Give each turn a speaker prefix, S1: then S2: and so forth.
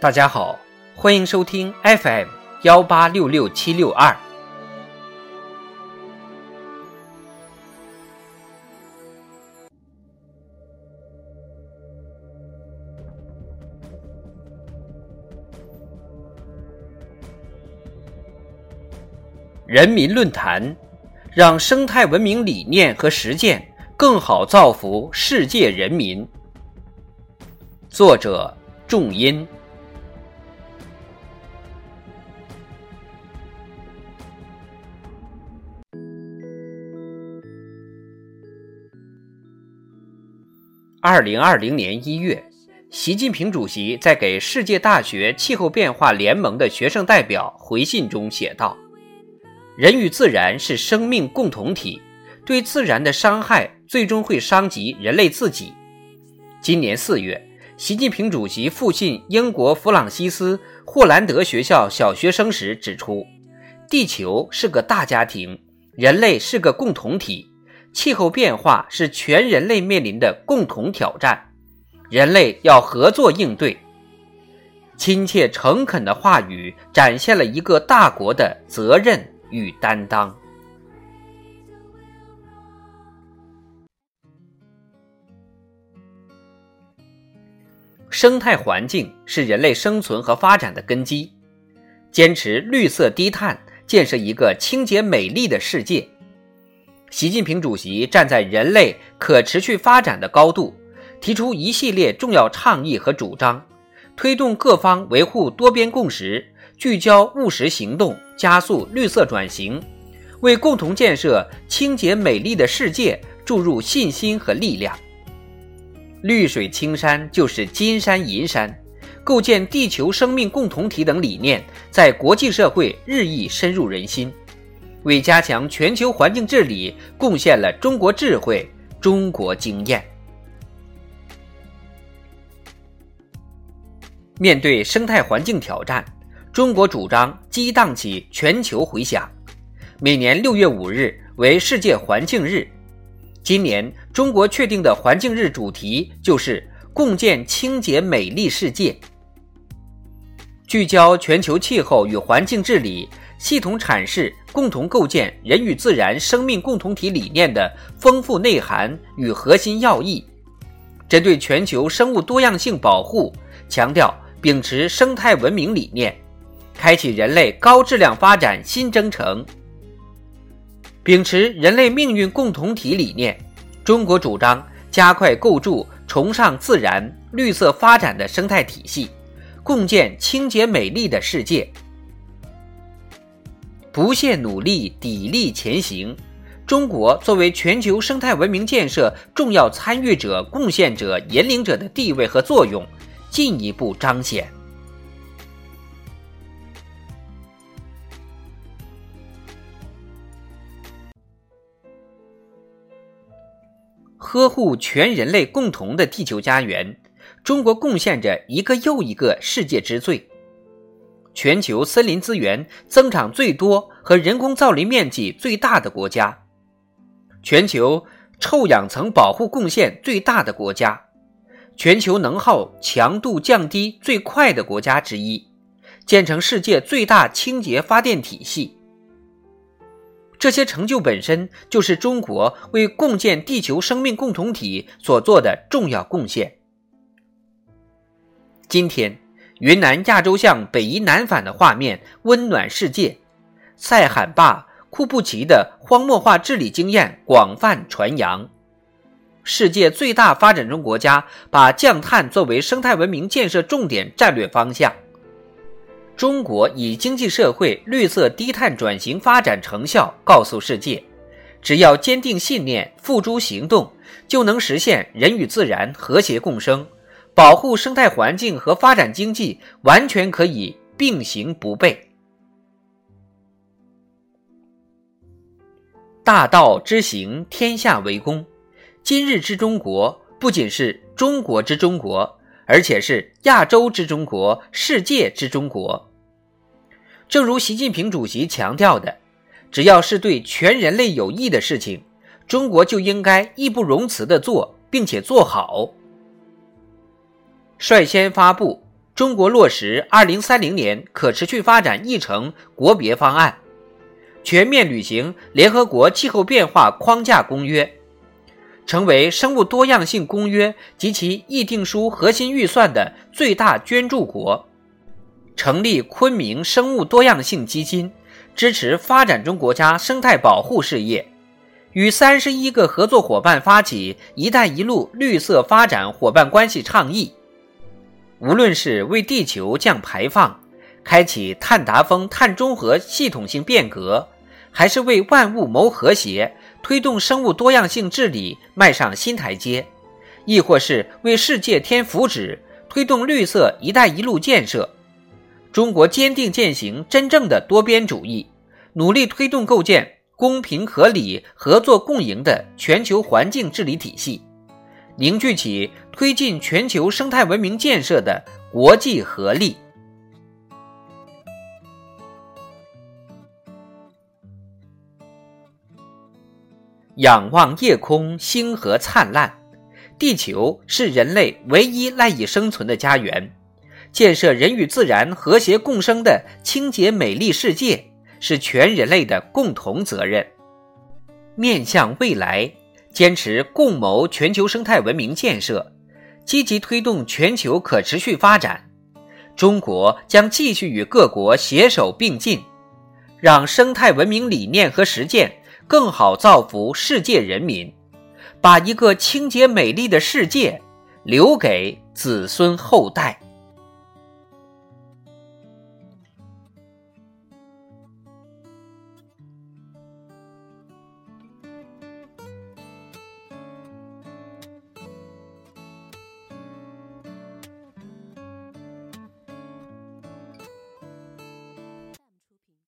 S1: 大家好，欢迎收听 FM 幺八六六七六二。人民论坛，让生态文明理念和实践更好造福世界人民。作者：仲音。二零二零年一月，习近平主席在给世界大学气候变化联盟的学生代表回信中写道：“人与自然是生命共同体，对自然的伤害最终会伤及人类自己。”今年四月，习近平主席复信英国弗朗西斯·霍兰德学校小学生时指出：“地球是个大家庭，人类是个共同体。”气候变化是全人类面临的共同挑战，人类要合作应对。亲切诚恳的话语展现了一个大国的责任与担当。生态环境是人类生存和发展的根基，坚持绿色低碳，建设一个清洁美丽的世界。习近平主席站在人类可持续发展的高度，提出一系列重要倡议和主张，推动各方维护多边共识，聚焦务实行动，加速绿色转型，为共同建设清洁美丽的世界注入信心和力量。绿水青山就是金山银山，构建地球生命共同体等理念在国际社会日益深入人心。为加强全球环境治理贡献了中国智慧、中国经验。面对生态环境挑战，中国主张激荡起全球回响。每年六月五日为世界环境日，今年中国确定的环境日主题就是“共建清洁美丽世界”，聚焦全球气候与环境治理。系统阐释共同构建人与自然生命共同体理念的丰富内涵与核心要义，针对全球生物多样性保护，强调秉持生态文明理念，开启人类高质量发展新征程。秉持人类命运共同体理念，中国主张加快构筑崇尚自然、绿色发展的生态体系，共建清洁美丽的世界。不懈努力，砥砺前行。中国作为全球生态文明建设重要参与者、贡献者、引领者的地位和作用进一步彰显。呵护全人类共同的地球家园，中国贡献着一个又一个世界之最。全球森林资源增长最多和人工造林面积最大的国家，全球臭氧层保护贡献最大的国家，全球能耗强度降低最快的国家之一，建成世界最大清洁发电体系。这些成就本身就是中国为共建地球生命共同体所做的重要贡献。今天。云南亚洲象北移南返的画面温暖世界，塞罕坝、库布齐的荒漠化治理经验广泛传扬。世界最大发展中国家把降碳作为生态文明建设重点战略方向。中国以经济社会绿色低碳转型发展成效告诉世界：只要坚定信念、付诸行动，就能实现人与自然和谐共生。保护生态环境和发展经济完全可以并行不悖。大道之行，天下为公。今日之中国，不仅是中国之中国，而且是亚洲之中国、世界之中国。正如习近平主席强调的，只要是对全人类有益的事情，中国就应该义不容辞的做，并且做好。率先发布中国落实二零三零年可持续发展议程国别方案，全面履行联合国气候变化框架公约，成为生物多样性公约及其议定书核心预算的最大捐助国，成立昆明生物多样性基金，支持发展中国家生态保护事业，与三十一个合作伙伴发起“一带一路”绿色发展伙伴关系倡议。无论是为地球降排放，开启碳达峰、碳中和系统性变革，还是为万物谋和谐、推动生物多样性治理迈上新台阶，亦或是为世界添福祉、推动绿色“一带一路”建设，中国坚定践行真正的多边主义，努力推动构建公平合理、合作共赢的全球环境治理体系。凝聚起推进全球生态文明建设的国际合力。仰望夜空，星河灿烂。地球是人类唯一赖以生存的家园。建设人与自然和谐共生的清洁美丽世界，是全人类的共同责任。面向未来。坚持共谋全球生态文明建设，积极推动全球可持续发展。中国将继续与各国携手并进，让生态文明理念和实践更好造福世界人民，把一个清洁美丽的世界留给子孙后代。